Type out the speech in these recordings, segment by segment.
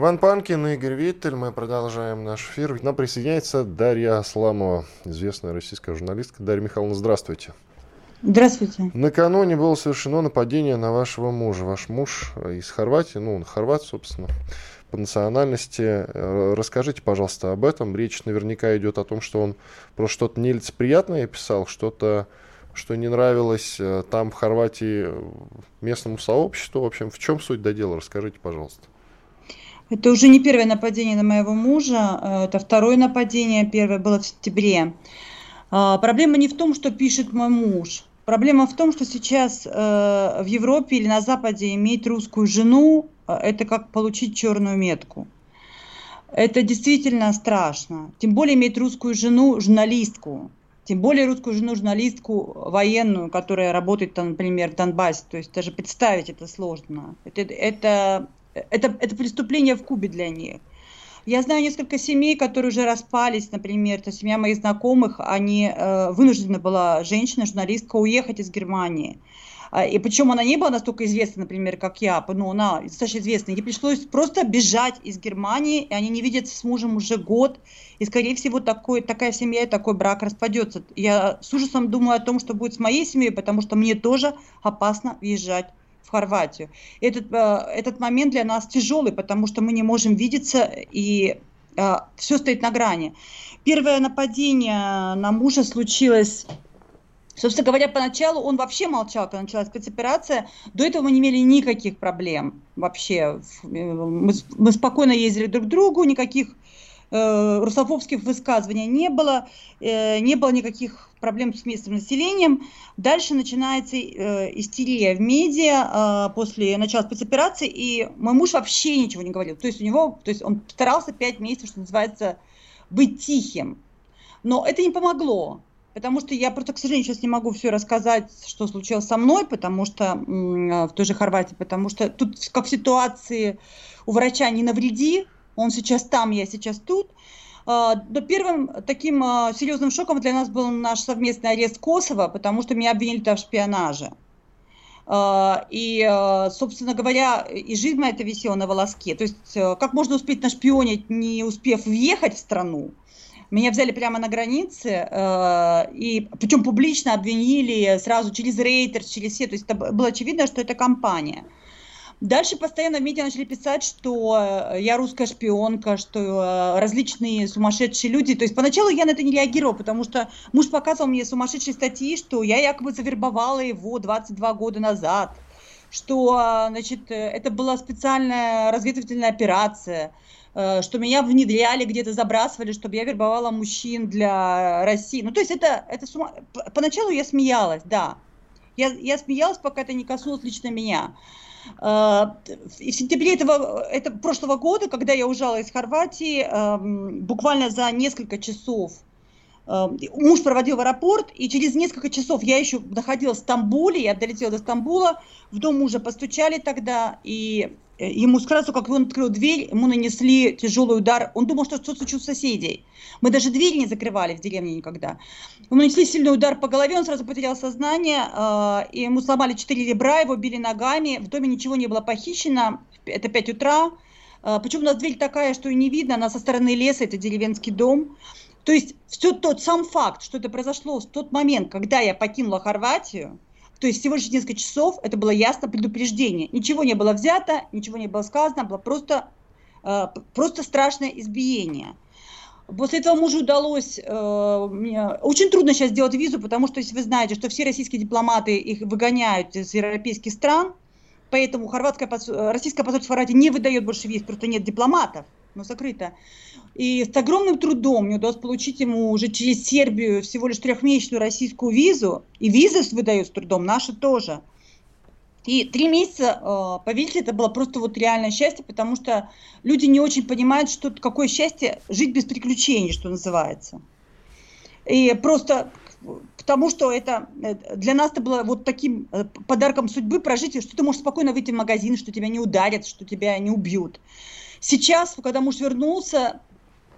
Иван Панкин и Игорь Виттель. Мы продолжаем наш эфир. К нам присоединяется Дарья Асламова, известная российская журналистка. Дарья Михайловна, здравствуйте. Здравствуйте. Накануне было совершено нападение на вашего мужа. Ваш муж из Хорватии, ну, он хорват, собственно, по национальности. Э, расскажите, пожалуйста, об этом. Речь наверняка идет о том, что он просто что-то нелицеприятное писал, что-то, что не нравилось э, там, в Хорватии, местному сообществу. В общем, в чем суть до дела? Расскажите, пожалуйста. Это уже не первое нападение на моего мужа, э, это второе нападение, первое было в сентябре. А, проблема не в том, что пишет мой муж. Проблема в том, что сейчас э, в Европе или на Западе иметь русскую жену э, – это как получить черную метку. Это действительно страшно. Тем более иметь русскую жену, журналистку. Тем более русскую жену, журналистку военную, которая работает, например, в Донбассе. То есть даже представить это сложно. Это, это это, это преступление в Кубе для них. Я знаю несколько семей, которые уже распались, например, это семья моих знакомых, они э, вынуждена была женщина, журналистка, уехать из Германии. А, и причем она не была настолько известна, например, как я, но она достаточно известна. Ей пришлось просто бежать из Германии, и они не видятся с мужем уже год. И, скорее всего, такой, такая семья и такой брак распадется. Я с ужасом думаю о том, что будет с моей семьей, потому что мне тоже опасно въезжать в Хорватию. Этот, э, этот момент для нас тяжелый, потому что мы не можем видеться, и э, все стоит на грани. Первое нападение на мужа случилось Собственно говоря, поначалу он вообще молчал, когда началась спецоперация. До этого мы не имели никаких проблем вообще. Мы, мы спокойно ездили друг к другу, никаких э, русофобских высказываний не было, э, не было никаких проблем с местным населением. Дальше начинается э, истерия в медиа э, после начала спецоперации, и мой муж вообще ничего не говорил. То есть у него, то есть он старался пять месяцев, что называется, быть тихим. Но это не помогло. Потому что я просто, к сожалению, сейчас не могу все рассказать, что случилось со мной, потому что э, в той же Хорватии, потому что тут, как в ситуации у врача не навреди, он сейчас там, я сейчас тут. А, но первым таким а, серьезным шоком для нас был наш совместный арест Косово, потому что меня обвинили там в шпионаже. А, и, собственно говоря, и жизнь моя это висела на волоске. То есть, как можно успеть нашпионить, не успев въехать в страну? Меня взяли прямо на границе, и причем публично обвинили сразу через рейтер, через все. То есть это было очевидно, что это компания. Дальше постоянно в медиа начали писать, что э, я русская шпионка, что э, различные сумасшедшие люди. То есть поначалу я на это не реагировала, потому что муж показывал мне сумасшедшие статьи, что я якобы завербовала его 22 года назад, что э, значит, это была специальная разведывательная операция, что меня внедряли, где-то забрасывали, чтобы я вербовала мужчин для России. Ну, то есть это, это сума... Поначалу я смеялась, да. Я, я смеялась, пока это не коснулось лично меня. А, в сентябре этого, это, прошлого года, когда я уезжала из Хорватии, эм, буквально за несколько часов эм, муж проводил в аэропорт, и через несколько часов я еще находилась в Стамбуле, я долетела до Стамбула, в дом мужа постучали тогда, и Э, ему сразу, как он открыл дверь, ему нанесли тяжелый удар. Он думал, что что-то случилось у соседей. Мы даже дверь не закрывали в деревне никогда. Ему нанесли сильный удар по голове, он сразу потерял сознание, э, и ему сломали четыре ребра, его били ногами. В доме ничего не было похищено. Это 5 утра. Э, Причем у нас дверь такая, что и не видно, она со стороны леса, это деревенский дом. То есть все тот сам факт, что это произошло в тот момент, когда я покинула Хорватию, то есть всего лишь несколько часов это было ясно предупреждение. Ничего не было взято, ничего не было сказано, было просто, э, просто страшное избиение. После этого мужу удалось, э, очень трудно сейчас сделать визу, потому что, если вы знаете, что все российские дипломаты их выгоняют из европейских стран, поэтому хорватское, российское посольство в Хорватии не выдает больше виз, просто нет дипломатов, но закрыто. И с огромным трудом мне удалось получить ему уже через Сербию всего лишь трехмесячную российскую визу. И визы выдают с трудом, наши тоже. И три месяца, э, поверьте, это было просто вот реальное счастье, потому что люди не очень понимают, что какое счастье жить без приключений, что называется. И просто к тому, что это э, для нас это было вот таким э, подарком судьбы прожить, что ты можешь спокойно выйти в магазин, что тебя не ударят, что тебя не убьют. Сейчас, когда муж вернулся,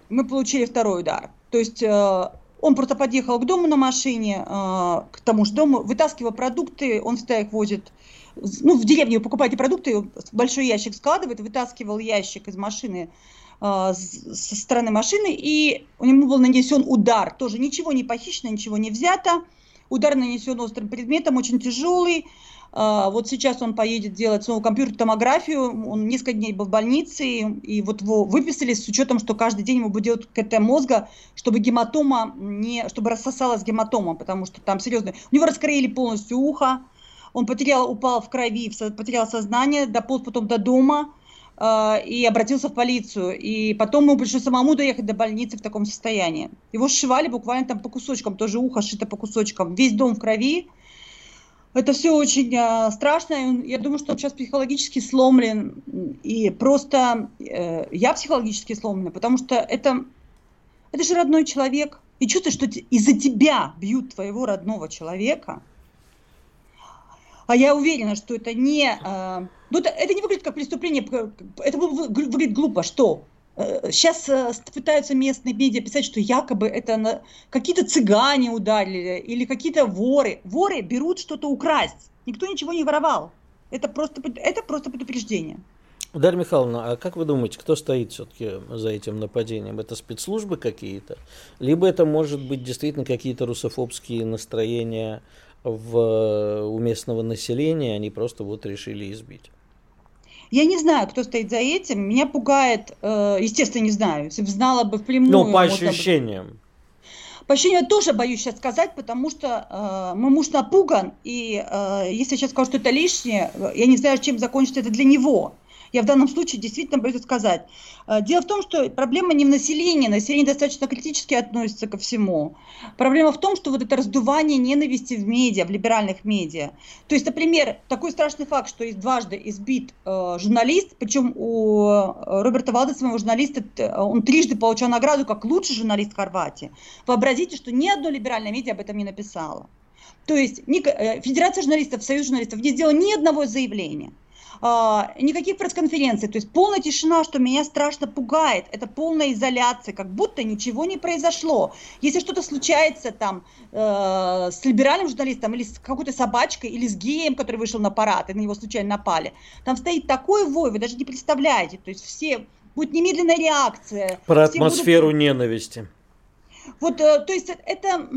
мы получили второй удар. То есть э, он просто подъехал к дому на машине, к тому же дому, вытаскивал продукты, он всегда их возит ну, в деревне вы покупаете продукты, большой ящик складывает, вытаскивал ящик из машины э, со стороны машины, и у него был нанесен удар. Тоже ничего не похищено, ничего не взято. Удар нанесен острым предметом, очень тяжелый. Uh, вот сейчас он поедет делать снова компьютерную томографию. Он несколько дней был в больнице, и, вот его выписали с учетом, что каждый день ему будет делать КТ мозга, чтобы гематома не, чтобы рассосалась гематома, потому что там серьезно. У него раскроили полностью ухо, он потерял, упал в крови, потерял сознание, дополз потом до дома э, и обратился в полицию. И потом ему пришлось самому доехать до больницы в таком состоянии. Его сшивали буквально там по кусочкам, тоже ухо шито по кусочкам, весь дом в крови. Это все очень э, страшно. Я думаю, что он сейчас психологически сломлен. И просто э, я психологически сломлена, потому что это, это же родной человек. И чувствуешь, что из-за тебя бьют твоего родного человека – а я уверена, что это не... Э, ну, это, это не выглядит как преступление, это выглядит глупо. Что? Сейчас э, э, пытаются местные медиа писать, что якобы это какие-то цыгане ударили или какие-то воры. Воры берут что-то украсть. Никто ничего не воровал. Это просто, это просто предупреждение. Дарья Михайловна, а как вы думаете, кто стоит все-таки за этим нападением? Это спецслужбы какие-то? Либо это может быть действительно какие-то русофобские настроения в, у местного населения, они просто вот решили избить. Я не знаю, кто стоит за этим. Меня пугает, э, естественно, не знаю. Если бы знала бы впрямую. Ну, по ощущениям. Бы... По ощущениям тоже боюсь сейчас сказать, потому что э, мой муж напуган, и э, если я сейчас скажу, что это лишнее, я не знаю, чем закончится это для него. Я в данном случае действительно боюсь сказать. Э, дело в том, что проблема не в населении. Население достаточно критически относится ко всему. Проблема в том, что вот это раздувание ненависти в медиа, в либеральных медиа. То есть, например, такой страшный факт, что дважды избит э, журналист, причем у э, Роберта Валдеса, моего журналиста, он трижды получал награду как лучший журналист Хорватии. Вообразите, что ни одно либеральное медиа об этом не написало. То есть э, Федерация журналистов, Союз журналистов не сделала ни одного заявления. А, никаких пресс-конференций, то есть полная тишина, что меня страшно пугает, это полная изоляция, как будто ничего не произошло. Если что-то случается там э, с либеральным журналистом или с какой-то собачкой, или с геем, который вышел на парад, и на него случайно напали, там стоит такой вой, вы даже не представляете, то есть все, будет немедленная реакция. Про атмосферу будут... ненависти. Вот, э, то есть это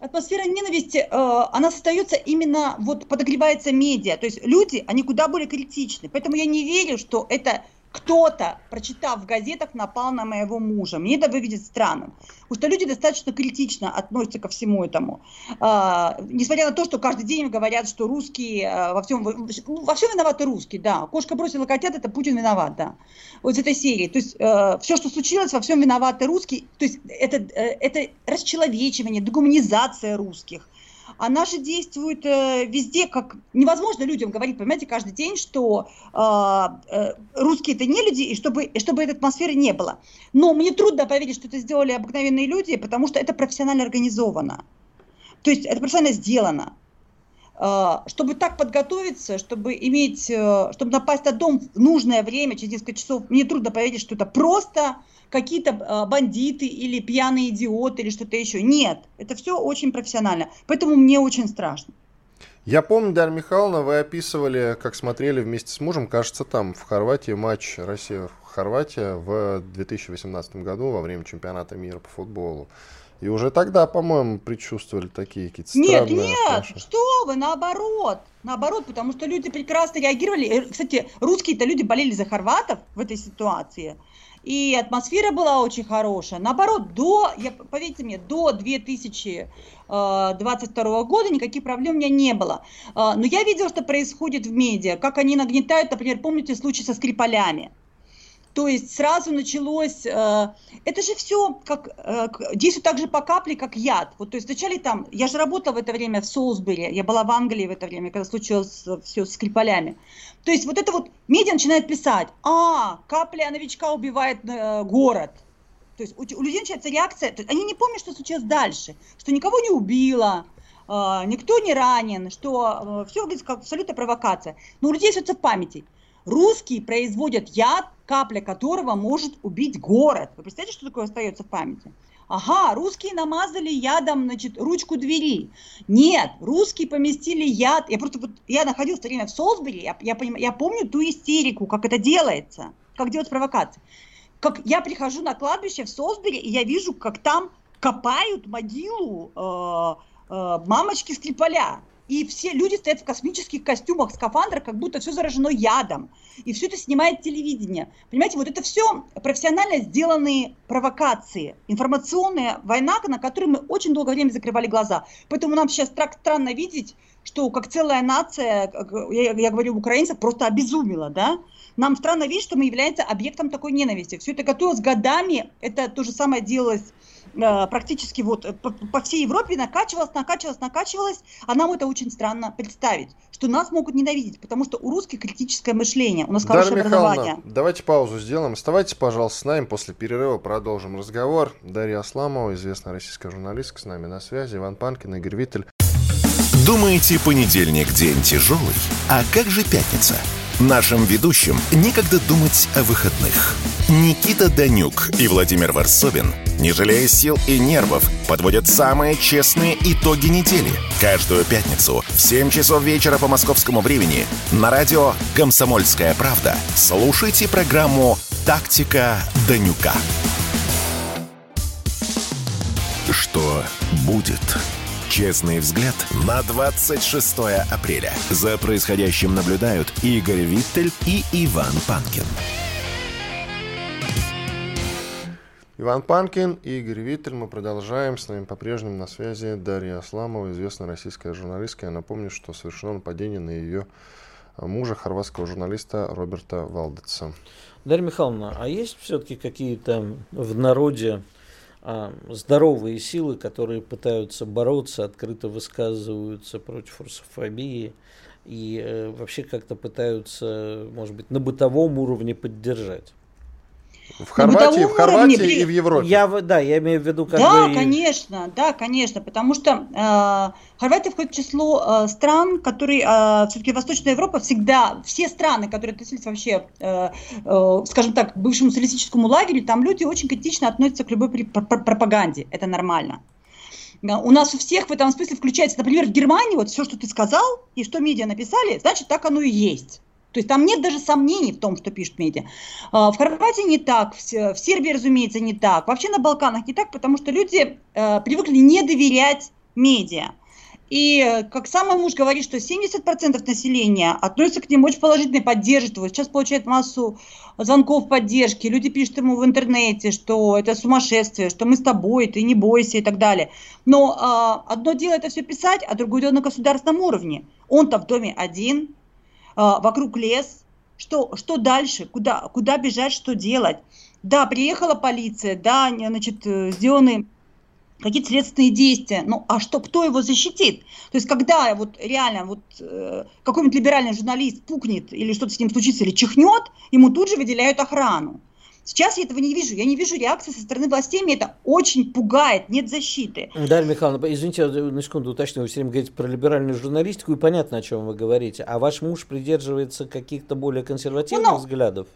атмосфера ненависти, э, она создается именно, вот подогревается медиа. То есть люди, они куда более критичны. Поэтому я не верю, что это кто-то, прочитав в газетах, напал на моего мужа. Мне это выглядит странным. Потому что люди достаточно критично относятся ко всему этому. А, несмотря на то, что каждый день говорят, что русские а, во всем, во всем виноваты русские, да. Кошка бросила котят, это Путин виноват, да. Вот из этой серии. То есть а, все, что случилось, во всем виноваты русские. То есть это, э, это расчеловечивание, дегуманизация русских она же действует э, везде, как невозможно людям говорить, понимаете, каждый день, что э, э, русские это не люди, и чтобы, и чтобы этой атмосферы не было. Но мне трудно поверить, что это сделали обыкновенные люди, потому что это профессионально организовано. То есть это профессионально сделано. Э, чтобы так подготовиться, чтобы иметь, э, чтобы напасть на дом в нужное время, через несколько часов, мне трудно поверить, что это просто какие-то а, бандиты или пьяные идиоты или что-то еще. Нет, это все очень профессионально. Поэтому мне очень страшно. Я помню, Дарья Михайловна, вы описывали, как смотрели вместе с мужем, кажется, там, в Хорватии, матч Россия-Хорватия в 2018 году во время чемпионата мира по футболу. И уже тогда, по-моему, предчувствовали такие какие-то Нет, нет, отношения. что вы, наоборот. Наоборот, потому что люди прекрасно реагировали. Кстати, русские-то люди болели за хорватов в этой ситуации и атмосфера была очень хорошая. Наоборот, до, я, поверьте мне, до 2022 э, года никаких проблем у меня не было. Э, но я видела, что происходит в медиа, как они нагнетают, например, помните случай со Скрипалями? То есть сразу началось, э, это же все как, э, действует так же по капле, как яд. Вот, то есть вначале там, я же работала в это время в Солсбери, я была в Англии в это время, когда случилось все с Скрипалями. То есть вот это вот медиа начинает писать, а, капля новичка убивает э, город. То есть у, у людей начинается реакция, они не помнят, что случилось дальше, что никого не убило, э, никто не ранен, что э, все выглядит как абсолютная провокация. Но у людей остается в памяти. Русские производят яд, капля которого может убить город. Вы представляете, что такое остается в памяти? Ага, русские намазали ядом, значит, ручку двери. Нет, русские поместили яд. Я просто вот, я находилась в то время в Солсбери, я, я, понимаю, я помню ту истерику, как это делается, как делать провокации. Как я прихожу на кладбище в Солсбери, и я вижу, как там копают могилу э, э, мамочки Скрипаля и все люди стоят в космических костюмах, скафандрах, как будто все заражено ядом. И все это снимает телевидение. Понимаете, вот это все профессионально сделанные провокации. Информационная война, на которую мы очень долгое время закрывали глаза. Поэтому нам сейчас странно видеть, что как целая нация, я, я говорю украинцев, просто обезумела, да? Нам странно видеть, что мы являемся объектом такой ненависти. Все это готовилось годами, это то же самое делалось практически вот э, по, по всей Европе накачивалась, накачивалась, накачивалась, а нам это очень странно представить, что нас могут ненавидеть, потому что у русских критическое мышление, у нас Дарья хорошее образование. давайте паузу сделаем. Оставайтесь, пожалуйста, с нами. После перерыва продолжим разговор. Дарья Асламова, известная российская журналистка, с нами на связи. Иван Панкин, Игорь Виттель. Думаете, понедельник день тяжелый? А как же пятница? Нашим ведущим некогда думать о выходных. Никита Данюк и Владимир Варсобин, не жалея сил и нервов, подводят самые честные итоги недели. Каждую пятницу в 7 часов вечера по московскому времени на радио «Комсомольская правда» слушайте программу «Тактика Данюка». Что будет? Честный взгляд на 26 апреля. За происходящим наблюдают Игорь Виттель и Иван Панкин. Иван Панкин и Игорь Виттель. Мы продолжаем. С нами по-прежнему на связи Дарья Асламова, известная российская журналистка. Я напомню, что совершено нападение на ее мужа, хорватского журналиста Роберта Валдеца. Дарья Михайловна, а есть все-таки какие-то в народе здоровые силы, которые пытаются бороться, открыто высказываются против русофобии и э, вообще как-то пытаются, может быть, на бытовом уровне поддержать. В Хорватии, в Хорватии уровне, и в Европе. Я, да, я имею в виду как да, бы... конечно, да, конечно, потому что э, Хорватия входит в число э, стран, которые, э, все-таки Восточная Европа всегда, все страны, которые относились вообще, э, э, скажем так, к бывшему социалистическому лагерю, там люди очень критично относятся к любой пропаганде, это нормально. У нас у всех в этом смысле включается, например, в Германии, вот все, что ты сказал и что медиа написали, значит, так оно и есть. То есть там нет даже сомнений в том, что пишут медиа. А, в Хорватии не так, в Сербии, разумеется, не так. Вообще на Балканах не так, потому что люди э, привыкли не доверять медиа. И э, как сам муж говорит, что 70% населения относятся к ним очень положительно, поддерживают. Сейчас получает массу звонков поддержки. Люди пишут ему в интернете, что это сумасшествие, что мы с тобой, ты не бойся и так далее. Но э, одно дело это все писать, а другое дело на государственном уровне. Он-то в доме один, вокруг лес. Что, что дальше? Куда, куда бежать, что делать? Да, приехала полиция, да, значит, э, сделаны какие-то следственные действия. Ну, а что, кто его защитит? То есть, когда вот реально вот э, какой-нибудь либеральный журналист пукнет или что-то с ним случится, или чихнет, ему тут же выделяют охрану. Сейчас я этого не вижу. Я не вижу реакции со стороны властей. Меня это очень пугает. Нет защиты. Дарья Михайловна, извините, на секунду уточню. Вы все время говорите про либеральную журналистику, и понятно, о чем вы говорите. А ваш муж придерживается каких-то более консервативных ну, взглядов?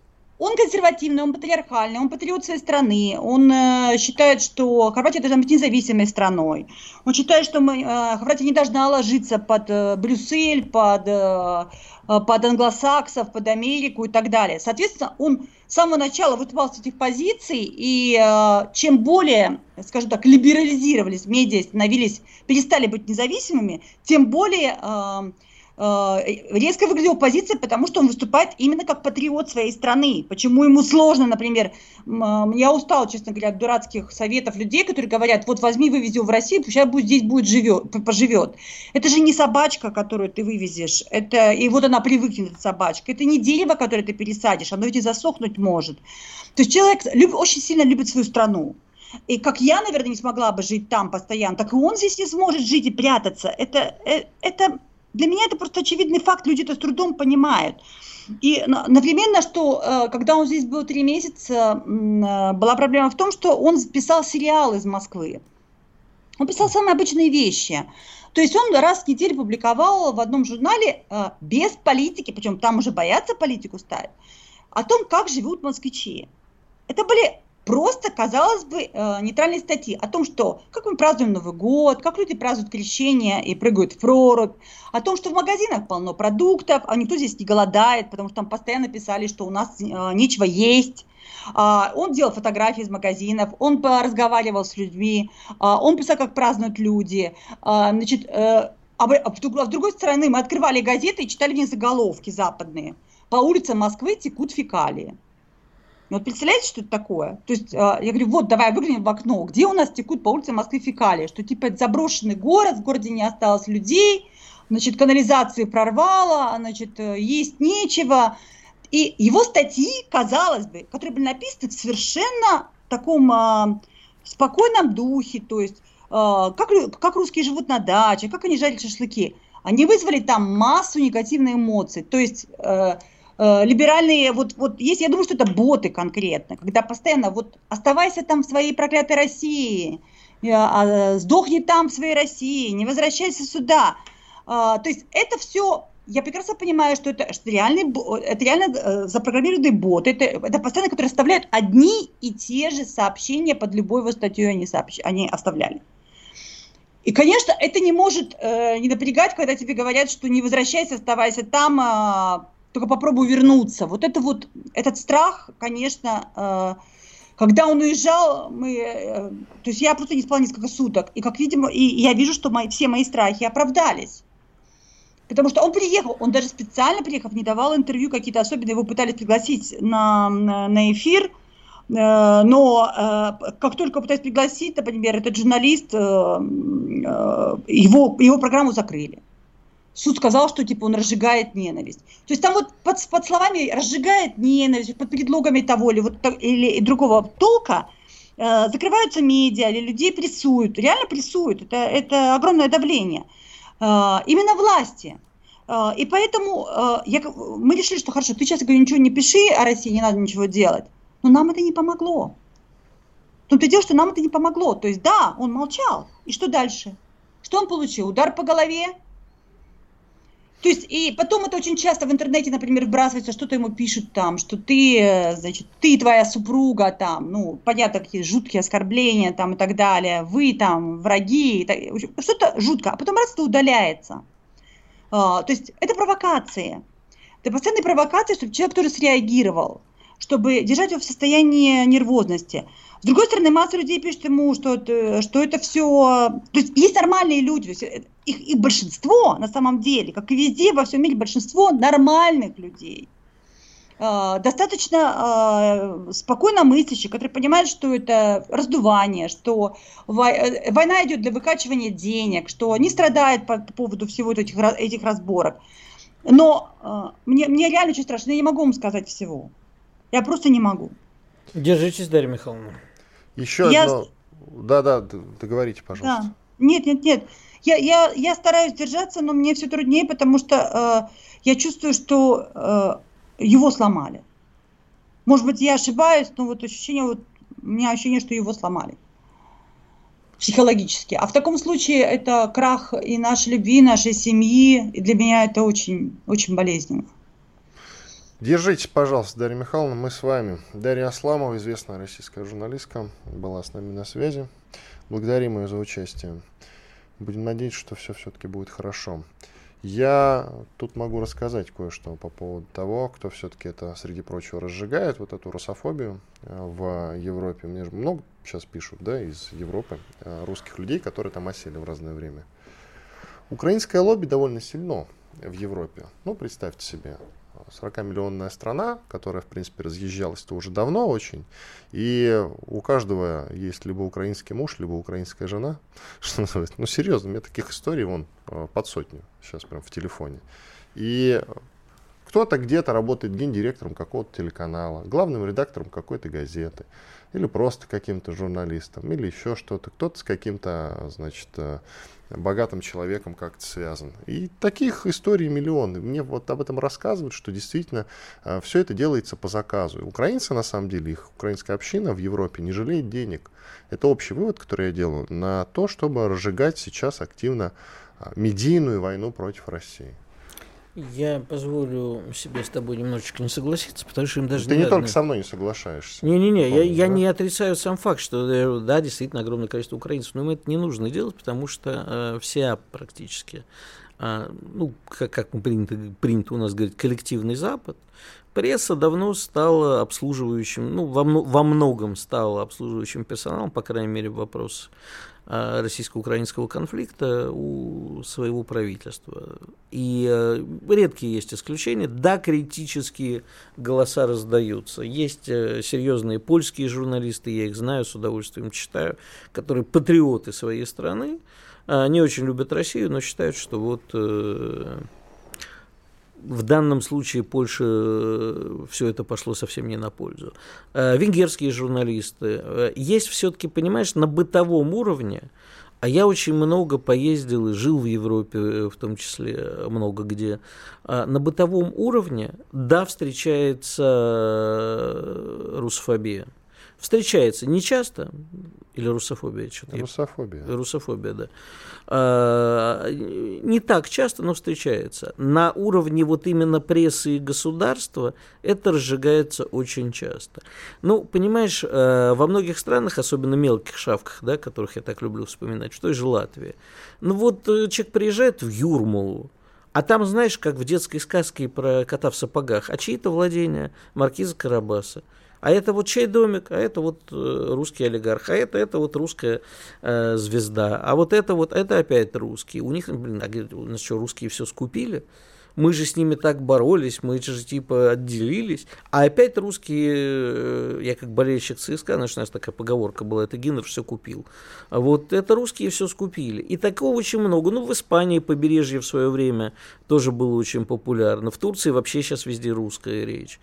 Он консервативный, он патриархальный, он патриот своей страны. Он э, считает, что Хорватия должна быть независимой страной. Он считает, что мы, э, Хорватия не должна ложиться под э, Брюссель, под, э, э под англосаксов, под Америку и так далее. Соответственно, он с самого начала выступал с этих позиций, и э, чем более, скажем так, либерализировались медиа, становились, перестали быть независимыми, тем более... Э, Э, резко выглядела позиция, потому что он выступает именно как патриот своей страны. Почему ему сложно, например, я устал, честно говоря, от дурацких советов людей, которые говорят, вот возьми, вывези его в Россию, пусть будет, здесь будет живет, поживет. Это же не собачка, которую ты вывезешь, это, и вот она привыкнет, эта собачка. Это не дерево, которое ты пересадишь, оно ведь и засохнуть может. То есть человек люб, очень сильно любит свою страну. И как я, наверное, не смогла бы жить там постоянно, так и он здесь не сможет жить и прятаться. Это, э, это для меня это просто очевидный факт, люди это с трудом понимают. И одновременно, что э, когда он здесь был три месяца, э, была проблема в том, что он писал сериал из Москвы. Он писал самые обычные вещи. То есть он раз в неделю публиковал в одном журнале э, без политики, причем там уже боятся политику ставить, о том, как живут москвичи. Это были просто, казалось бы, э, нейтральные статьи о том, что как мы празднуем Новый год, как люди празднуют крещение и прыгают в прорубь, о том, что в магазинах полно продуктов, а никто здесь не голодает, потому что там постоянно писали, что у нас э, нечего есть. А, он делал фотографии из магазинов, он разговаривал с людьми, а, он писал, как празднуют люди. А, значит, э, а с другой стороны, мы открывали газеты и читали в них заголовки западные. По улицам Москвы текут фекалии. Ну, вот представляете, что это такое? То есть а, я говорю, вот, давай выглянем в окно, где у нас текут по улице Москвы фекалии, что типа это заброшенный город, в городе не осталось людей, значит, канализации прорвало, значит, э, есть нечего. И его статьи, казалось бы, которые были написаны в совершенно таком а, спокойном духе, то есть а, как, как русские живут на даче, как они жарят шашлыки, они вызвали там массу негативных эмоций. То есть э, Э, либеральные, вот, вот есть, я думаю, что это боты конкретно, когда постоянно вот оставайся там в своей проклятой России, э, а, сдохни там в своей России, не возвращайся сюда. А, то есть это все я прекрасно понимаю, что это, что реальный, это реально э, запрограммированный бот. Это, это постоянно, которые оставляют одни и те же сообщения под любой его статью они, сообщ... они оставляли. И, конечно, это не может э, не напрягать, когда тебе говорят, что не возвращайся, оставайся там, э, только попробую вернуться. Вот это вот, этот страх, конечно, э, когда он уезжал, мы, э, то есть я просто не спала несколько суток, и как видимо, и я вижу, что мои, все мои страхи оправдались. Потому что он приехал, он даже специально приехав, не давал интервью какие-то особенные, его пытались пригласить на, на, на эфир, э, но как только пытались пригласить, например, этот журналист, его, его программу закрыли суд сказал, что типа он разжигает ненависть. То есть там вот под, под словами разжигает ненависть, под предлогами того или, вот, или другого толка э, закрываются медиа, или людей прессуют, реально прессуют, это, это огромное давление. Э, именно власти. Э, и поэтому э, я, мы решили, что хорошо, ты сейчас говорю, ничего не пиши о России, не надо ничего делать. Но нам это не помогло. Тут и дело, что нам это не помогло. То есть да, он молчал. И что дальше? Что он получил? Удар по голове, то есть, и потом это очень часто в интернете, например, вбрасывается, что-то ему пишут там, что ты, э, значит, ты твоя супруга там, ну, понятно, какие жуткие оскорбления там и так далее, вы там враги, что-то жутко, а потом раз это удаляется. А, то есть, это провокация. Это постоянные провокации, чтобы человек тоже среагировал, чтобы держать его в состоянии нервозности. С другой стороны, масса людей пишет ему, что что это все... То есть есть нормальные люди, э, их, их большинство на самом деле, как и везде во всем мире, большинство нормальных людей. Э, достаточно э, спокойно мыслящих, которые понимают, что это раздувание, что э, война идет для выкачивания денег, что не страдают по, по поводу всего этих, этих разборок. Но э, мне, мне реально очень страшно, я не могу вам сказать всего. Я просто не могу. Держитесь, Дарья Михайловна. Еще я... одно. Да, да, договорите, пожалуйста. Да. Нет, нет, нет. Я, я, я стараюсь держаться, но мне все труднее, потому что э, я чувствую, что э, его сломали. Может быть, я ошибаюсь, но вот ощущение, вот, у меня ощущение, что его сломали психологически. А в таком случае это крах и нашей любви, нашей семьи. И для меня это очень, очень болезненно. Держитесь, пожалуйста, Дарья Михайловна, мы с вами. Дарья Асламова, известная российская журналистка, была с нами на связи. Благодарим ее за участие. Будем надеяться, что все все-таки будет хорошо. Я тут могу рассказать кое-что по поводу того, кто все-таки это, среди прочего, разжигает, вот эту русофобию э, в Европе. Мне же много сейчас пишут, да, из Европы, э, русских людей, которые там осели в разное время. Украинское лобби довольно сильно в Европе. Ну, представьте себе, 40-миллионная страна, которая, в принципе, разъезжалась-то уже давно очень, и у каждого есть либо украинский муж, либо украинская жена, что называется. Ну, серьезно, у меня таких историй вон э, под сотню сейчас прям в телефоне. И кто-то где-то работает гендиректором какого-то телеканала, главным редактором какой-то газеты, или просто каким-то журналистом, или еще что-то. Кто-то с каким-то, значит, э, богатым человеком как-то связан. И таких историй миллионы. Мне вот об этом рассказывают, что действительно э, все это делается по заказу. Украинцы, на самом деле, их украинская община в Европе не жалеет денег. Это общий вывод, который я делаю, на то, чтобы разжигать сейчас активно э, медийную войну против России. Я позволю себе с тобой немножечко не согласиться, потому что им даже Ты не, не только со мной не соглашаешься. Не-не-не, я, я не отрицаю сам факт, что э, да, действительно огромное количество украинцев, но им это не нужно делать, потому что э, вся практически, э, ну, как, как принято, принято у нас говорить, коллективный Запад, пресса давно стала обслуживающим, ну, во, во многом стала обслуживающим персоналом, по крайней мере, вопрос Э, российско-украинского конфликта у своего правительства. И э, редкие есть исключения. Да, критические голоса раздаются. Есть э, серьезные польские журналисты, я их знаю, с удовольствием читаю, которые патриоты своей страны, не очень любят Россию, но считают, что вот в данном случае Польше э, все это пошло совсем не на пользу. Э, венгерские журналисты. Э, есть все-таки, понимаешь, на бытовом уровне, а я очень много поездил и жил в Европе, в том числе много где. На бытовом уровне, да, встречается русофобия. Встречается не часто, или русофобия? Что-то русофобия. Я... Русофобия, да. А, не так часто, но встречается. На уровне вот именно прессы и государства это разжигается очень часто. Ну, понимаешь, э, во многих странах, особенно мелких шавках, да, которых я так люблю вспоминать, что же Латвия. Ну вот э, человек приезжает в Юрмалу, а там, знаешь, как в детской сказке про кота в сапогах, а чьи-то владения маркиза Карабаса а это вот чей домик, а это вот э, русский олигарх, а это, это вот русская э, звезда, а вот это вот, это опять русские. У них, блин, а у нас что, русские все скупили? Мы же с ними так боролись, мы же типа отделились. А опять русские, э, я как болельщик ЦСКА, знаешь, у нас такая поговорка была, это Гиннер все купил. А вот это русские все скупили. И такого очень много. Ну, в Испании побережье в свое время тоже было очень популярно. В Турции вообще сейчас везде русская речь.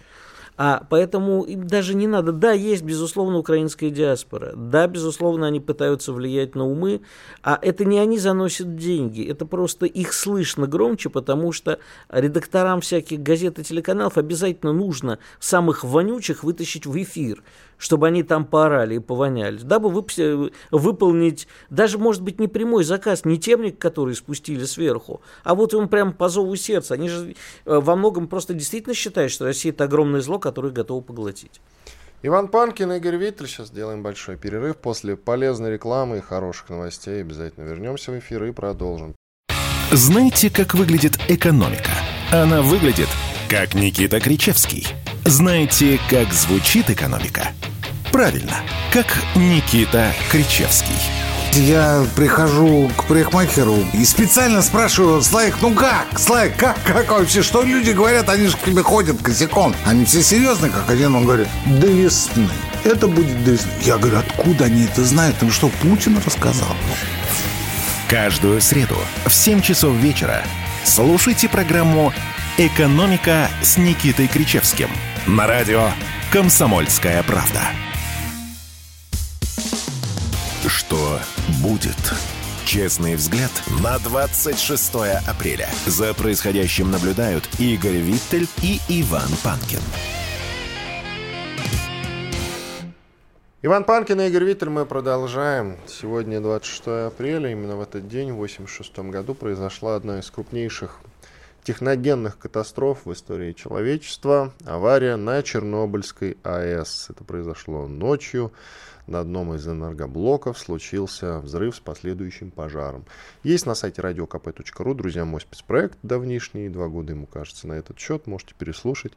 А поэтому им даже не надо. Да, есть, безусловно, украинская диаспора. Да, безусловно, они пытаются влиять на умы. А это не они заносят деньги. Это просто их слышно громче, потому что редакторам всяких газет и телеканалов обязательно нужно самых вонючих вытащить в эфир чтобы они там поорали и повоняли, дабы вып- выполнить даже, может быть, не прямой заказ, не темник, который спустили сверху, а вот он прям по зову сердца. Они же э, во многом просто действительно считают, что Россия это огромное зло, которое готово поглотить. Иван Панкин, Игорь Виттель. Сейчас сделаем большой перерыв. После полезной рекламы и хороших новостей обязательно вернемся в эфир и продолжим. Знаете, как выглядит экономика? Она выглядит, как Никита Кричевский. Знаете, как звучит экономика? Правильно, как Никита Кричевский. Я прихожу к парикмахеру и специально спрашиваю, Слайк, ну как? Слайк, как, как вообще? Что люди говорят? Они же к тебе ходят косяком. Они все серьезные, как один. Он говорит, до весны. Это будет до весны. Я говорю, откуда они это знают? Им что, Путин рассказал? Каждую среду в 7 часов вечера слушайте программу «Экономика» с Никитой Кричевским на радио «Комсомольская правда». Что будет? Честный взгляд на 26 апреля. За происходящим наблюдают Игорь Виттель и Иван Панкин. Иван Панкин и Игорь Виттель мы продолжаем. Сегодня 26 апреля, именно в этот день, в 1986 году, произошла одна из крупнейших техногенных катастроф в истории человечества. Авария на Чернобыльской АЭС. Это произошло ночью на одном из энергоблоков случился взрыв с последующим пожаром. Есть на сайте radiokp.ru, друзья, мой спецпроект давнишний, два года ему кажется на этот счет, можете переслушать.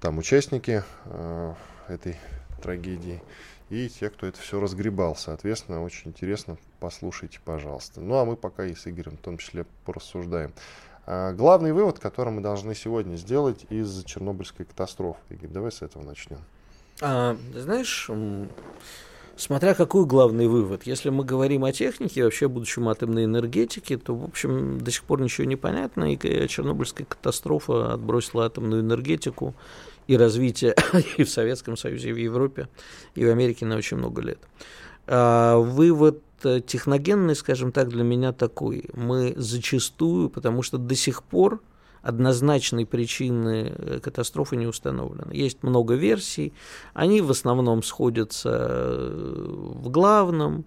Там участники э, этой трагедии и те, кто это все разгребал. Соответственно, очень интересно, послушайте, пожалуйста. Ну, а мы пока и с Игорем в том числе порассуждаем. А, главный вывод, который мы должны сегодня сделать из Чернобыльской катастрофы. Игорь, давай с этого начнем. А, знаешь, смотря какой главный вывод. Если мы говорим о технике, вообще о будущем атомной энергетики, то, в общем, до сих пор ничего не понятно, и Чернобыльская катастрофа отбросила атомную энергетику и развитие и в Советском Союзе, и в Европе, и в Америке на очень много лет. А, вывод э, техногенный, скажем так, для меня такой. Мы зачастую, потому что до сих пор однозначной причины э, катастрофы не установлены. Есть много версий, они в основном сходятся э, в главном,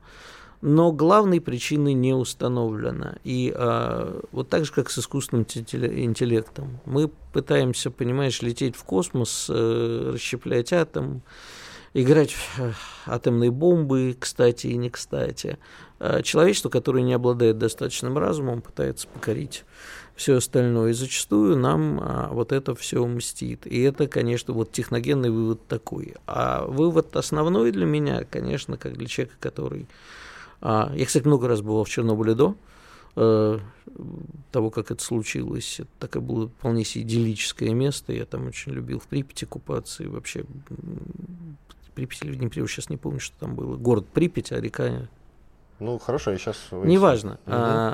но главной причины не установлено. И а, вот так же, как с искусственным интеллектом, мы пытаемся, понимаешь, лететь в космос, э, расщеплять атом, играть в атомные бомбы, кстати и не кстати. А человечество, которое не обладает достаточным разумом, пытается покорить все остальное. И зачастую нам а, вот это все мстит. И это, конечно, вот техногенный вывод такой. А вывод основной для меня, конечно, как для человека, который... А, я, кстати, много раз бывал в Чернобыле до э, того, как это случилось. Это такое было вполне себе идиллическое место. Я там очень любил в Припяти купаться и вообще Припять или в Днепре, сейчас не помню, что там было. Город Припять, а река ну, хорошо, я сейчас... Неважно. Угу. А,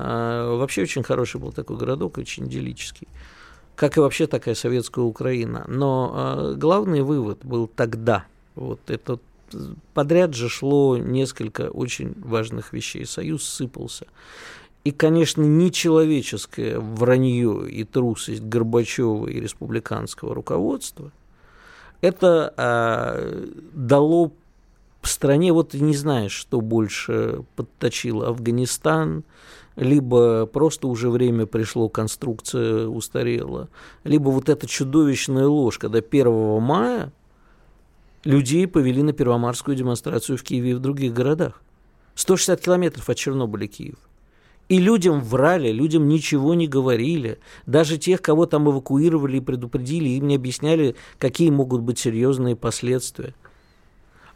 а, вообще очень хороший был такой городок, очень идиллический. Как и вообще такая советская Украина. Но а, главный вывод был тогда. Вот этот подряд же шло несколько очень важных вещей. Союз сыпался. И, конечно, нечеловеческое вранье и трусость Горбачева и республиканского руководства это а, дало стране вот не знаешь, что больше подточило Афганистан, либо просто уже время пришло, конструкция устарела, либо вот эта чудовищная ложь, когда 1 мая людей повели на первомарскую демонстрацию в Киеве и в других городах. 160 километров от Чернобыля Киев. И людям врали, людям ничего не говорили. Даже тех, кого там эвакуировали и предупредили, им не объясняли, какие могут быть серьезные последствия.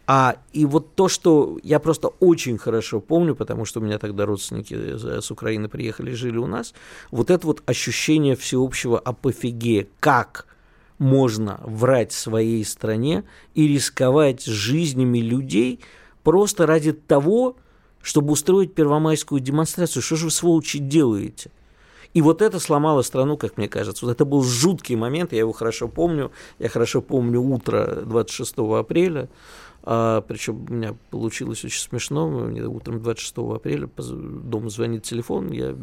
А, и вот то, что я просто очень хорошо помню, потому что у меня тогда родственники с Украины приехали, жили у нас, вот это вот ощущение всеобщего апофигея, как можно врать своей стране и рисковать жизнями людей просто ради того, чтобы устроить первомайскую демонстрацию. Что же вы, сволочи, делаете? И вот это сломало страну, как мне кажется. Вот это был жуткий момент, я его хорошо помню. Я хорошо помню утро 26 апреля. А, причем у меня получилось очень смешно. Мне утром 26 апреля дома звонит телефон, я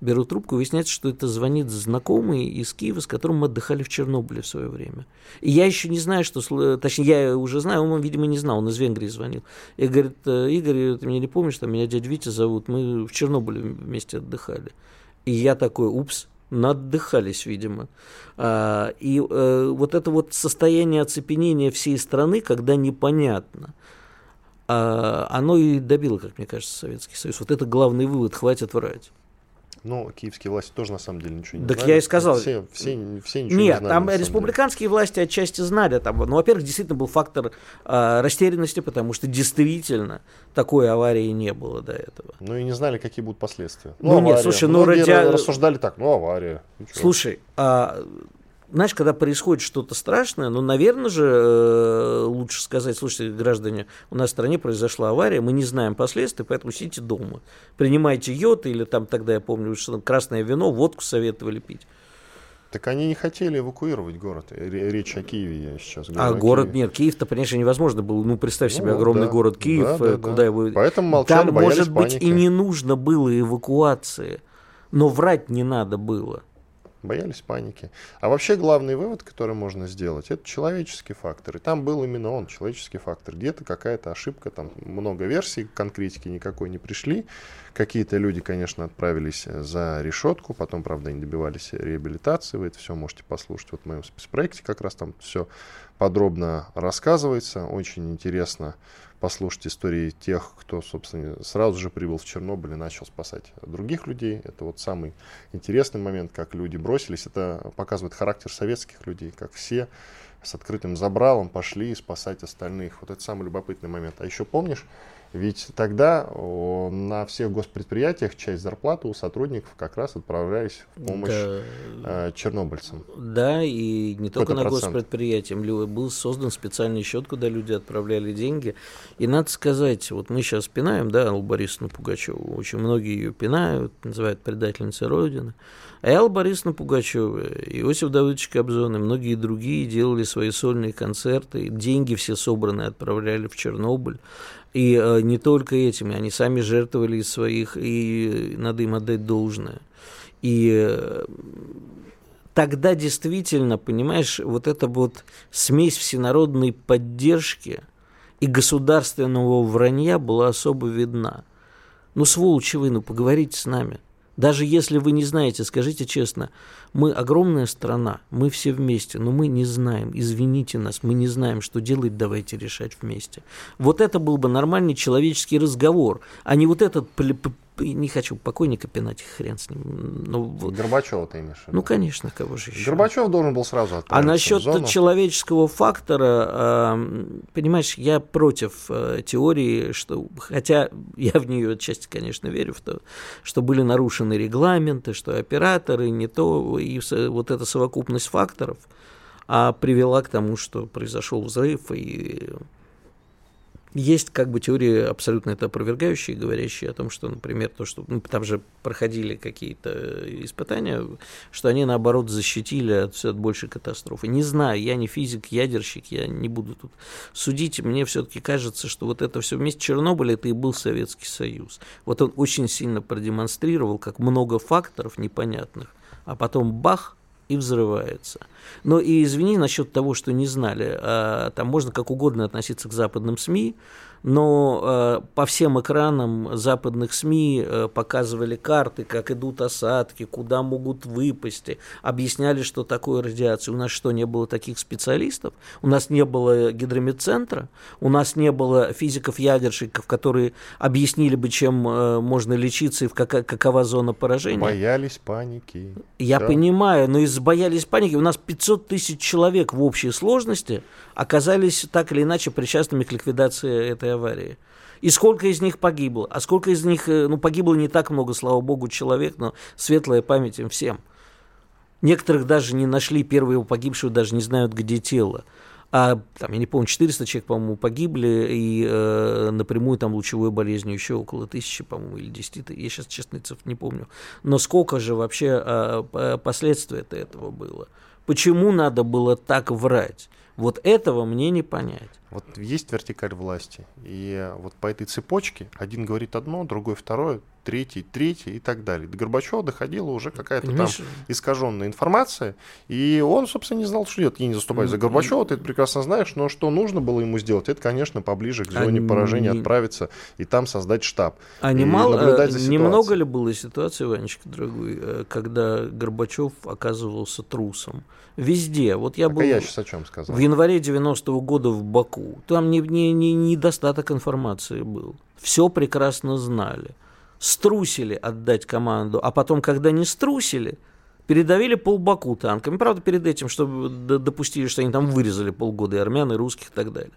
беру трубку, выясняется, что это звонит знакомый из Киева, с которым мы отдыхали в Чернобыле в свое время. И я еще не знаю, что... Точнее, я уже знаю, он, видимо, не знал, он из Венгрии звонил. И говорит, «Э, Игорь, ты меня не помнишь, там меня дядя Витя зовут, мы в Чернобыле вместе отдыхали. И я такой, упс, надыхались, видимо. А, и э, вот это вот состояние оцепенения всей страны, когда непонятно, а, оно и добило, как мне кажется, Советский Союз. Вот это главный вывод, хватит врать. Ну, киевские власти тоже на самом деле ничего не так знали. я и сказал. Все, все, все ничего Нет, не знали. там республиканские деле. власти отчасти знали. Там, ну, во-первых, действительно был фактор э, растерянности, потому что действительно такой аварии не было до этого. Ну и не знали, какие будут последствия. Ну, ну нет, слушай, ну ради... рассуждали так, ну авария. Ничего. Слушай, а знаешь, когда происходит что-то страшное, ну, наверное же, э, лучше сказать, слушайте, граждане, у нас в стране произошла авария, мы не знаем последствий, поэтому сидите дома. Принимайте йод или там тогда, я помню, что красное вино, водку советовали пить. Так они не хотели эвакуировать город. Речь о Киеве я сейчас говорю. А город Киеве. нет, Киев-то, конечно, невозможно было. Ну, представь себе ну, огромный да, город Киев, да, да, куда да. его... Поэтому молчали, Там, может быть, паники. и не нужно было эвакуации, но врать не надо было боялись паники. А вообще главный вывод, который можно сделать, это человеческий фактор. И там был именно он, человеческий фактор. Где-то какая-то ошибка, там много версий, конкретики никакой не пришли. Какие-то люди, конечно, отправились за решетку, потом, правда, не добивались реабилитации. Вы это все можете послушать вот в моем спецпроекте, как раз там все подробно рассказывается. Очень интересно послушать истории тех, кто, собственно, сразу же прибыл в Чернобыль и начал спасать других людей. Это вот самый интересный момент, как люди бросились. Это показывает характер советских людей, как все с открытым забралом пошли спасать остальных. Вот это самый любопытный момент. А еще помнишь, Ведь тогда на всех госпредприятиях часть зарплаты у сотрудников как раз отправлялись в помощь да. Э, чернобыльцам. Да, и не только на процент. госпредприятиях. Был создан специальный счет, куда люди отправляли деньги. И надо сказать, вот мы сейчас пинаем, да, Аллу Борисовну Пугачеву, очень многие ее пинают, называют предательницей Родины. А Алла Борисовна Пугачева, Иосиф Давыдович Кобзон и многие другие делали свои сольные концерты, деньги все собранные отправляли в Чернобыль. И э, не только этими, они сами жертвовали из своих, и надо им отдать должное. И э, тогда действительно, понимаешь, вот эта вот смесь всенародной поддержки и государственного вранья была особо видна. Ну, сволочи вы, ну, поговорите с нами. Даже если вы не знаете, скажите честно, мы огромная страна, мы все вместе, но мы не знаем, извините нас, мы не знаем, что делать, давайте решать вместе. Вот это был бы нормальный человеческий разговор, а не вот этот не хочу покойника пинать, хрен с ним. Ну, вот. Горбачева ты имеешь? Ну, конечно, кого же еще. Горбачев должен был сразу А насчет человеческого фактора, понимаешь, я против э, теории, что, хотя я в нее отчасти, конечно, верю, в то, что были нарушены регламенты, что операторы не то, и вот эта совокупность факторов а привела к тому, что произошел взрыв, и есть как бы теории абсолютно это опровергающие, говорящие о том, что, например, то, что ну, там же проходили какие-то испытания, что они, наоборот, защитили от, от большей катастрофы. Не знаю, я не физик, ядерщик, я не буду тут судить. Мне все-таки кажется, что вот это все вместе Чернобыль, это и был Советский Союз. Вот он очень сильно продемонстрировал, как много факторов непонятных, а потом бах, и взрывается. Но и извини насчет того, что не знали. А, там можно как угодно относиться к западным СМИ, но э, по всем экранам западных СМИ э, показывали карты, как идут осадки, куда могут выпасть, объясняли, что такое радиация. У нас что, не было таких специалистов? У нас не было гидрометцентра? У нас не было физиков-ядерщиков, которые объяснили бы, чем э, можно лечиться и в какая, какова зона поражения? Боялись паники. Я да. понимаю, но из боялись паники у нас 500 тысяч человек в общей сложности оказались так или иначе причастными к ликвидации этой аварии. И сколько из них погибло? А сколько из них, э, ну, погибло не так много, слава богу, человек, но светлая память им всем. Некоторых даже не нашли, первого погибшего даже не знают, где тело. А там, я не помню, 400 человек, по-моему, погибли, и э, напрямую там лучевой болезнью еще около тысячи, по-моему, или 10, я сейчас честно цифр не помню. Но сколько же вообще э, последствий этого было? Почему надо было так врать? Вот этого мне не понять. Вот есть вертикаль власти, и вот по этой цепочке один говорит одно, другой второе, третий, третий и так далее. До Горбачева доходила уже какая-то там искаженная информация, и он, собственно, не знал, что делать. Я не заступаю за Горбачева, ты это прекрасно знаешь, но что нужно было ему сделать, это, конечно, поближе к зоне а поражения не... отправиться и там создать штаб. А немало, наблюдать за немного ли было ситуаций, Ванечка, дорогой, э, когда Горбачев оказывался трусом? Везде. Вот я так был я сейчас о чем сказал. в январе 90-го года в Баку. Там не, не, не, недостаток информации был. Все прекрасно знали струсили отдать команду, а потом, когда не струсили, передавили полбаку танками. Правда, перед этим, чтобы допустили, что они там вырезали полгода и армян, и русских и так далее.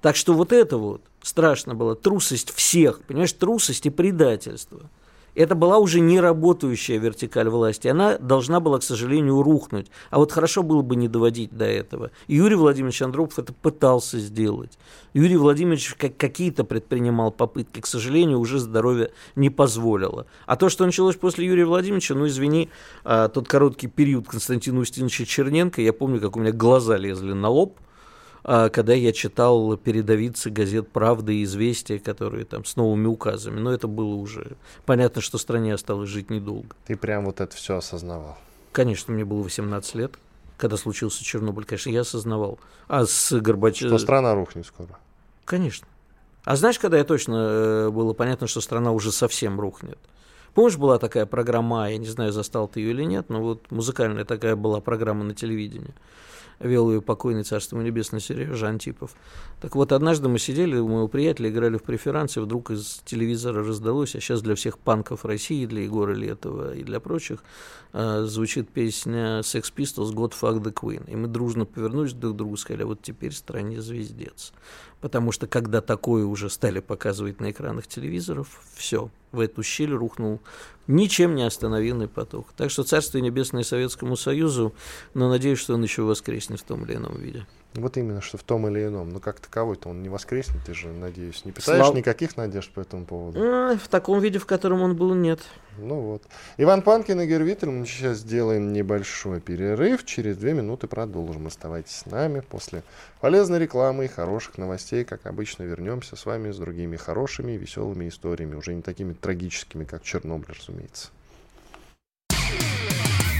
Так что вот это вот страшно было. Трусость всех, понимаешь, трусость и предательство – это была уже не работающая вертикаль власти. Она должна была, к сожалению, рухнуть. А вот хорошо было бы не доводить до этого. Юрий Владимирович Андропов это пытался сделать. Юрий Владимирович как какие-то предпринимал попытки, к сожалению, уже здоровье не позволило. А то, что началось после Юрия Владимировича, ну, извини, а, тот короткий период Константина Устиновича Черненко, я помню, как у меня глаза лезли на лоб, когда я читал передовицы газет «Правда» и «Известия», которые там с новыми указами. Но это было уже понятно, что стране осталось жить недолго. Ты прям вот это все осознавал? Конечно, мне было 18 лет, когда случился Чернобыль. Конечно, я осознавал. А с Горбачевым... Что страна рухнет скоро? Конечно. А знаешь, когда я точно э, было понятно, что страна уже совсем рухнет? Помнишь, была такая программа, я не знаю, застал ты ее или нет, но вот музыкальная такая была программа на телевидении. Вел ее покойный царство небесное Сережа Антипов. Так вот, однажды мы сидели, у моего приятеля играли в преферансе, вдруг из телевизора раздалось, а сейчас для всех панков России, для Егора Летова и для прочих, э, звучит песня Sex Pistols «God Fuck the Queen». И мы дружно повернулись друг к другу и сказали, а вот теперь стране звездец. Потому что когда такое уже стали показывать на экранах телевизоров, все, в эту щель рухнул ничем не остановимый поток. Так что Царствие Небесное Советскому Союзу, но надеюсь, что он еще воскреснет в том или ином виде. Вот именно, что в том или ином. Но как таковой-то он не воскреснет, ты же, надеюсь, не питаешь Слав... никаких надежд по этому поводу? В таком виде, в котором он был, нет. Ну вот. Иван Панкин и Гервитель, мы сейчас сделаем небольшой перерыв. Через две минуты продолжим. Оставайтесь с нами. После полезной рекламы и хороших новостей, как обычно, вернемся с вами с другими хорошими и веселыми историями. Уже не такими трагическими, как Чернобыль, разумеется.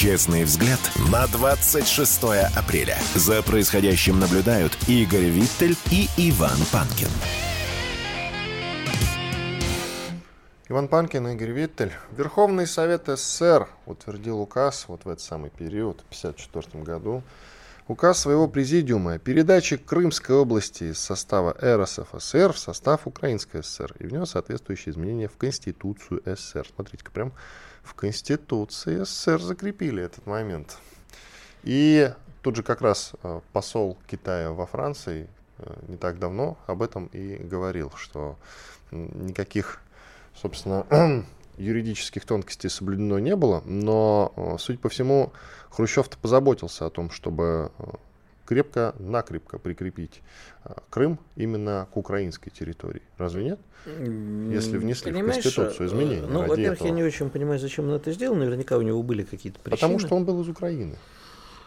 Честный взгляд на 26 апреля. За происходящим наблюдают Игорь Виттель и Иван Панкин. Иван Панкин Игорь Виттель. Верховный Совет СССР утвердил указ вот в этот самый период, в 1954 году, указ своего президиума о передаче Крымской области из состава РСФСР в состав Украинской ССР и внес соответствующие изменения в Конституцию СССР. Смотрите-ка, прям в Конституции СССР закрепили этот момент. И тут же как раз э, посол Китая во Франции э, не так давно об этом и говорил, что никаких, собственно, юридических тонкостей соблюдено не было, но, э, судя по всему, Хрущев-то позаботился о том, чтобы крепко-накрепко прикрепить Крым именно к украинской территории. Разве нет? Если внесли Понимаешь, в Конституцию изменения. Ну, во-первых, этого. я не очень понимаю, зачем он это сделал. Наверняка у него были какие-то причины. Потому что он был из Украины.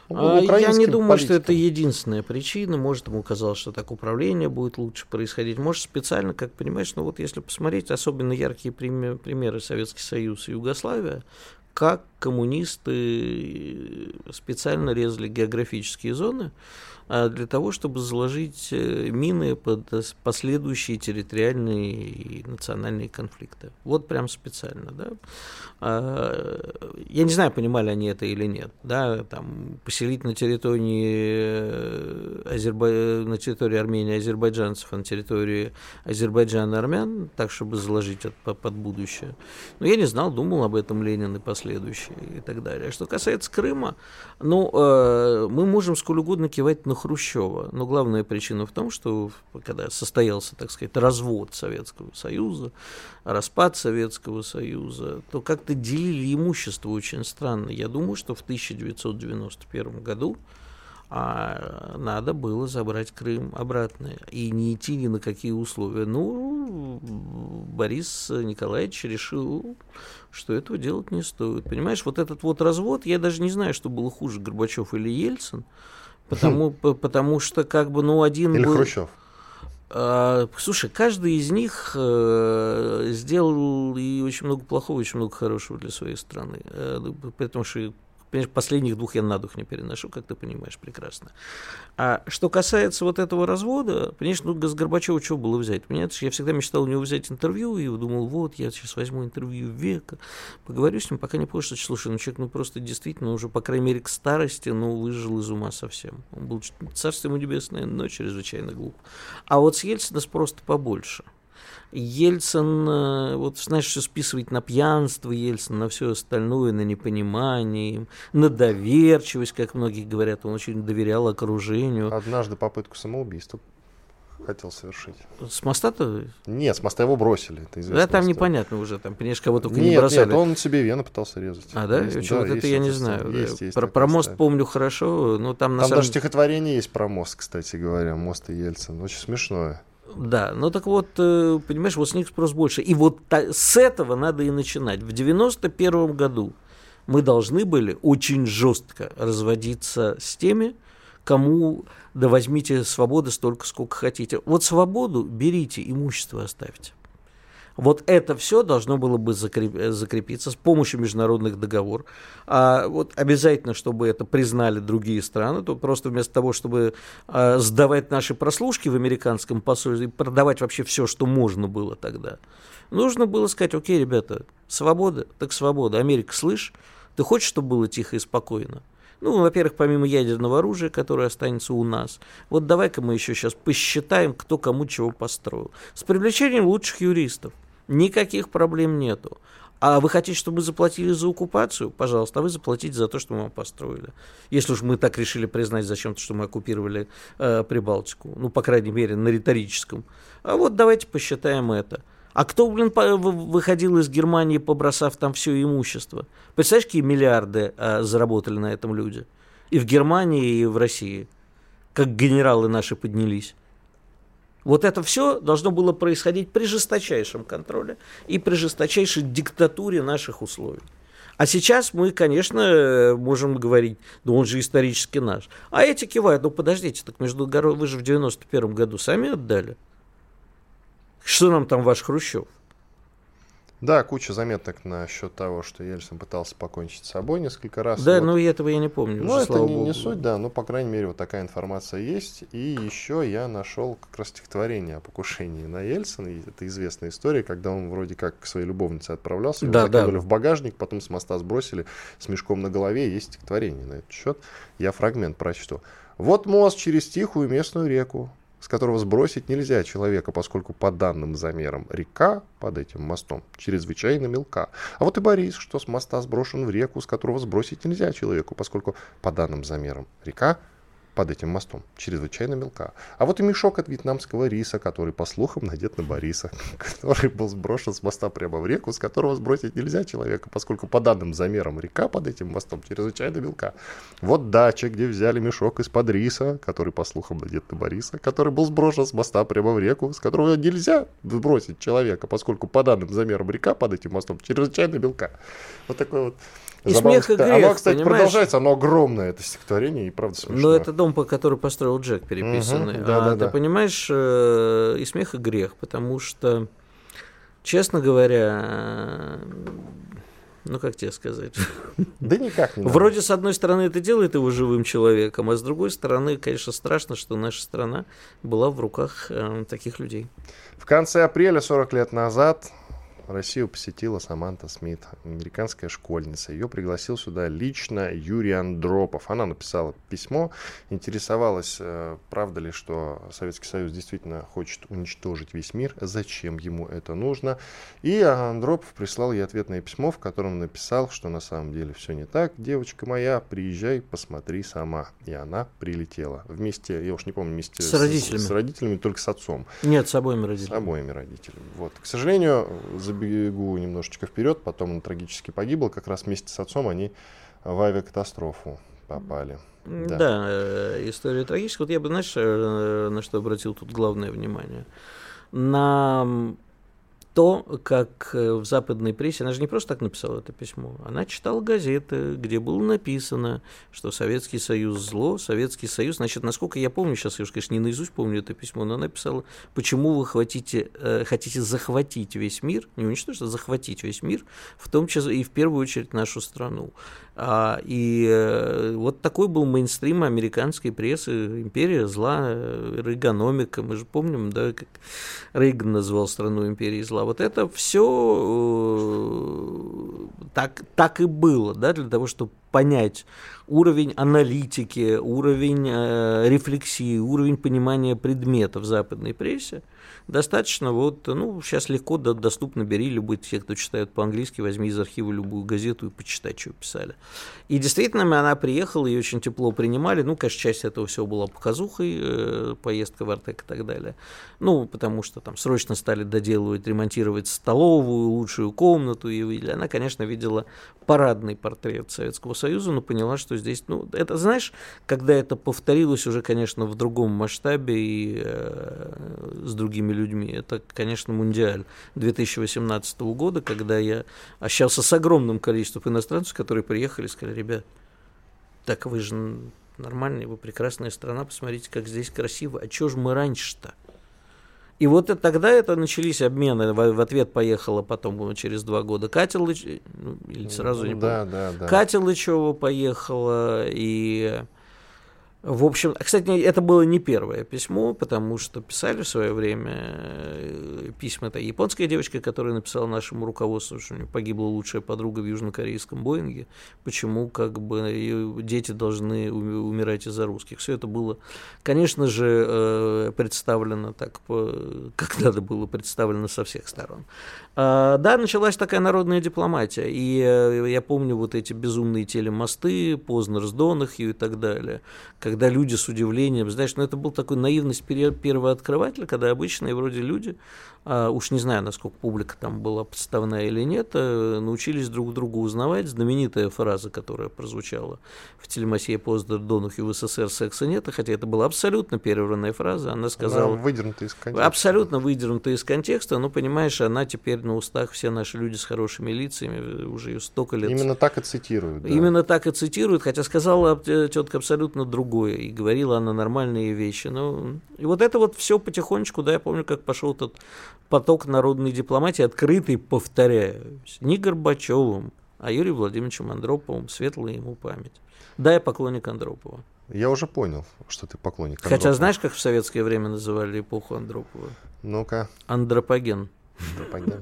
А, я не думаю, политиком. что это единственная причина. Может, ему казалось, что так управление будет лучше происходить. Может, специально, как понимаешь, ну вот если посмотреть особенно яркие примеры Советский Союз и Югославия, как коммунисты специально резали географические зоны, а для того, чтобы заложить э, мины под последующие территориальные и национальные конфликты. Вот прям специально, да. А, я не знаю, понимали они это или нет, да, там поселить на территории э, Азербай... на территории Армении азербайджанцев, а на территории Азербайджана армян, так, чтобы заложить это под будущее. Но я не знал, думал об этом Ленин и последующие и так далее. Что касается Крыма, ну, э, мы можем сколь угодно кивать на Хрущева, но главная причина в том, что когда состоялся, так сказать, развод Советского Союза, распад Советского Союза, то как-то делили имущество очень странно. Я думаю, что в 1991 году а надо было забрать Крым обратно и не идти ни на какие условия. Ну, Борис Николаевич решил, что этого делать не стоит. Понимаешь, вот этот вот развод, я даже не знаю, что было хуже, Горбачев или Ельцин, потому, потому что как бы, ну, один Или был... Хрущев. А, слушай, каждый из них э, сделал и очень много плохого, и очень много хорошего для своей страны. Э, потому что Понимаешь, последних двух я на дух не переношу, как ты понимаешь прекрасно. А что касается вот этого развода, понимаешь, ну, с Горбачева что было взять? Понимаешь, я всегда мечтал у него взять интервью, и думал, вот, я сейчас возьму интервью века, поговорю с ним, пока не понял, что, слушай, ну, человек, ну, просто действительно уже, по крайней мере, к старости, ну, выжил из ума совсем. Он был, царство ему небесное, но чрезвычайно глуп. А вот с Ельцина просто побольше. Ельцин, э, вот знаешь, все списывать на пьянство Ельцин, на все остальное, на непонимание, на доверчивость, как многие говорят, он очень доверял окружению. Однажды попытку самоубийства хотел совершить. С моста-то? Нет, с моста его бросили. Это да, там непонятно уже, там, понимаешь, кого только нет, не бросали. Нет, он себе вены пытался резать. А, да? Есть, да, вот это я не знаю. Есть, есть про, про мост помню хорошо, но там на Там самом... даже стихотворение есть про мост, кстати говоря, мост и Ельцин. Очень смешное. Да, ну так вот, э, понимаешь, вот с них спрос больше. И вот с этого надо и начинать. В 91 году мы должны были очень жестко разводиться с теми, кому да возьмите свободы столько, сколько хотите. Вот свободу берите, имущество оставьте. Вот это все должно было бы закрепиться с помощью международных договоров. А вот обязательно, чтобы это признали другие страны, то просто вместо того, чтобы а, сдавать наши прослушки в американском посольстве и продавать вообще все, что можно было тогда, нужно было сказать, окей, ребята, свобода, так свобода. Америка, слышь, ты хочешь, чтобы было тихо и спокойно? Ну, во-первых, помимо ядерного оружия, которое останется у нас, вот давай-ка мы еще сейчас посчитаем, кто кому чего построил. С привлечением лучших юристов. Никаких проблем нету. А вы хотите, чтобы мы заплатили за оккупацию? Пожалуйста, а вы заплатите за то, что мы вам построили. Если уж мы так решили признать зачем-то, что мы оккупировали э, Прибалтику. Ну, по крайней мере, на риторическом. А вот давайте посчитаем это. А кто, блин, выходил из Германии, побросав там все имущество? Представляешь, какие миллиарды а, заработали на этом люди? И в Германии, и в России. Как генералы наши поднялись. Вот это все должно было происходить при жесточайшем контроле и при жесточайшей диктатуре наших условий. А сейчас мы, конечно, можем говорить, да он же исторически наш. А эти кивают, ну подождите, так между вы же в 91 году сами отдали. Что нам там ваш Хрущев? Да, куча заметок насчет того, что Ельцин пытался покончить с собой несколько раз. Да, вот. ну этого я не помню. Ну, это не, не суть, да, но, по крайней мере, вот такая информация есть. И еще я нашел как раз стихотворение о покушении на Ельцина. И это известная история, когда он вроде как к своей любовнице отправлялся, его да, закинули да. в багажник, потом с моста сбросили с мешком на голове. Есть стихотворение на этот счет. Я фрагмент прочту. Вот мост через тихую местную реку с которого сбросить нельзя человека, поскольку по данным замерам река под этим мостом чрезвычайно мелка. А вот и Борис, что с моста сброшен в реку, с которого сбросить нельзя человеку, поскольку по данным замерам река под этим мостом чрезвычайно мелка. А вот и мешок от вьетнамского риса, который, по слухам, надет на Бориса, который был сброшен с моста прямо в реку, с которого сбросить нельзя человека, поскольку по данным замерам река под этим мостом чрезвычайно мелка. Вот дача, где взяли мешок из-под риса, который, по слухам, надет на Бориса, который был сброшен с моста прямо в реку, с которого нельзя сбросить человека, поскольку по данным замерам река под этим мостом чрезвычайно мелка. Вот такой вот и смех и грех, Оно, кстати, понимаешь? продолжается, оно огромное, это стихотворение, и правда смешно. Но это дом, по который построил Джек, переписанный. Угу, да, а да, ты да. понимаешь, э, и смех и грех, потому что, честно говоря, ну как тебе сказать? Да никак не. Вроде с одной стороны это делает его живым человеком, а с другой стороны, конечно, страшно, что наша страна была в руках э, таких людей. В конце апреля 40 лет назад Россию посетила Саманта Смит, американская школьница. Ее пригласил сюда лично Юрий Андропов. Она написала письмо, интересовалась, э, правда ли, что Советский Союз действительно хочет уничтожить весь мир, зачем ему это нужно. И Андропов прислал ей ответное письмо, в котором написал, что на самом деле все не так. Девочка моя, приезжай, посмотри сама. И она прилетела. Вместе, я уж не помню, вместе с, с родителями. С, с родителями, только с отцом. Нет, с обоими родителями. С обоими родителями. Вот. К сожалению, забегу немножечко вперед, потом он трагически погибл, как раз вместе с отцом они в авиакатастрофу попали. Да, да э, история трагическая. Вот я бы, знаешь, э, на что обратил тут главное внимание? На то, как э, в западной прессе, она же не просто так написала это письмо, она читала газеты, где было написано, что Советский Союз зло, Советский Союз, значит, насколько я помню, сейчас я уж, конечно, не наизусть помню это письмо, но она написала, почему вы хотите, э, хотите захватить весь мир, не уничтожить, а захватить весь мир, в том числе и в первую очередь нашу страну. А, и э, вот такой был мейнстрим американской прессы, империя зла, э, рейгономика, мы же помним, да, как Рейган назвал страну империи зла. Вот это все э, так, так и было, да, для того, чтобы понять уровень аналитики, уровень э, рефлексии, уровень понимания предмета в западной прессе – достаточно вот, ну, сейчас легко доступно, бери любой, те, кто читают по-английски, возьми из архива любую газету и почитай, что писали. И действительно, она приехала, ее очень тепло принимали, ну, конечно, часть этого всего была показухой, э, поездка в Артек и так далее, ну, потому что там срочно стали доделывать, ремонтировать столовую, лучшую комнату, и видели. Она, конечно, видела парадный портрет Советского Союза, но поняла, что здесь, ну, это, знаешь, когда это повторилось уже, конечно, в другом масштабе и э, с другими людьми. Это, конечно, Мундиаль 2018 года, когда я общался с огромным количеством иностранцев, которые приехали и сказали, ребят, так вы же нормальная, вы прекрасная страна, посмотрите, как здесь красиво. А чё же мы раньше-то? И вот тогда это начались обмены. В, в ответ поехала потом через два года Катя Лыч... ну, или сразу не Да, помню. да, да. Катя Лычева поехала, и в общем, кстати, это было не первое письмо, потому что писали в свое время э, письма. Это японская девочка, которая написала нашему руководству, что у нее погибла лучшая подруга в южнокорейском Боинге. Почему как бы дети должны умирать из-за русских? Все это было, конечно же, э, представлено так, как надо было представлено со всех сторон. А, да, началась такая народная дипломатия, и э, я помню вот эти безумные телемосты, Познер с Донахью и так далее, когда люди с удивлением, знаешь, ну это был такой наивность первого открывателя, когда обычные вроде люди а, уж не знаю, насколько публика там была подставная или нет, а, научились друг друга узнавать. Знаменитая фраза, которая прозвучала в телемассе Поздер Донухи в СССР секса нет, хотя это была абсолютно перерванная фраза, она сказала... Она выдернута из контекста. Абсолютно выдернута из контекста, но, понимаешь, она теперь на устах все наши люди с хорошими лицами, уже ее столько лет... Именно так и цитируют. Да. Именно так и цитируют, хотя сказала тетка абсолютно другое, и говорила она нормальные вещи. Ну, и вот это вот все потихонечку, да, я помню, как пошел тот поток народной дипломатии, открытый, повторяю, не Горбачевым, а Юрием Владимировичем Андроповым, светлая ему память. Да, я поклонник Андропова. Я уже понял, что ты поклонник Андропова. Хотя знаешь, как в советское время называли эпоху Андропова? Ну-ка. Андропоген. Андропоген.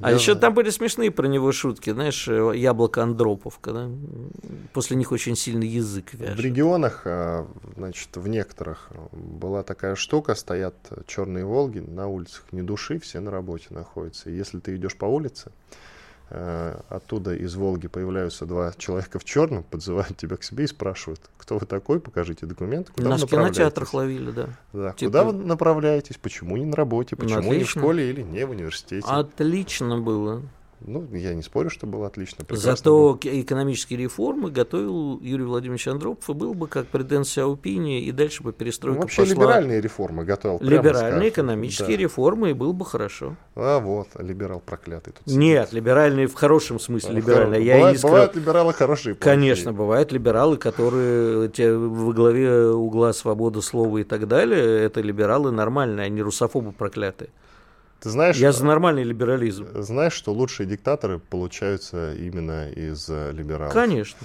А еще там были смешные про него шутки, знаешь, э, яблоко Андроповка, да? После них очень сильный язык вяжет. В регионах, э, значит, в некоторых была такая штука, стоят черные Волги на улицах, не души, все на работе находятся. И если ты идешь по улице, оттуда из Волги появляются два человека в черном, подзывают тебя к себе и спрашивают, кто вы такой, покажите документы, куда Нас вы направляетесь. в кинотеатрах ловили, да. да. Типа... Куда вы направляетесь, почему не на работе, почему ну, не в школе или не в университете. Отлично было. Ну, я не спорю, что было отлично. Зато было. экономические реформы готовил Юрий Владимирович Андропов, и был бы как Приден Сяопини, и дальше бы перестройка ну, Вообще пошла. либеральные реформы готовил. Либеральные экономические да. реформы, и было бы хорошо. А вот, либерал проклятый тут. Нет, сидит. либеральные в хорошем смысле а, либеральные. Я бывает, искрен... бывают либералы хорошие. Конечно, бывают либералы, которые во главе угла свободы слова и так далее, это либералы нормальные, а не русофобы проклятые. Ты знаешь, Я за нормальный либерализм. Знаешь, что лучшие диктаторы получаются именно из э, либералов. Конечно.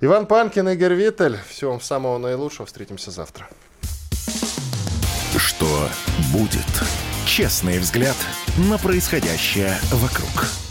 Иван Панкин, Игорь Виттель. Всего вам самого наилучшего. Встретимся завтра. Что будет? Честный взгляд на происходящее вокруг.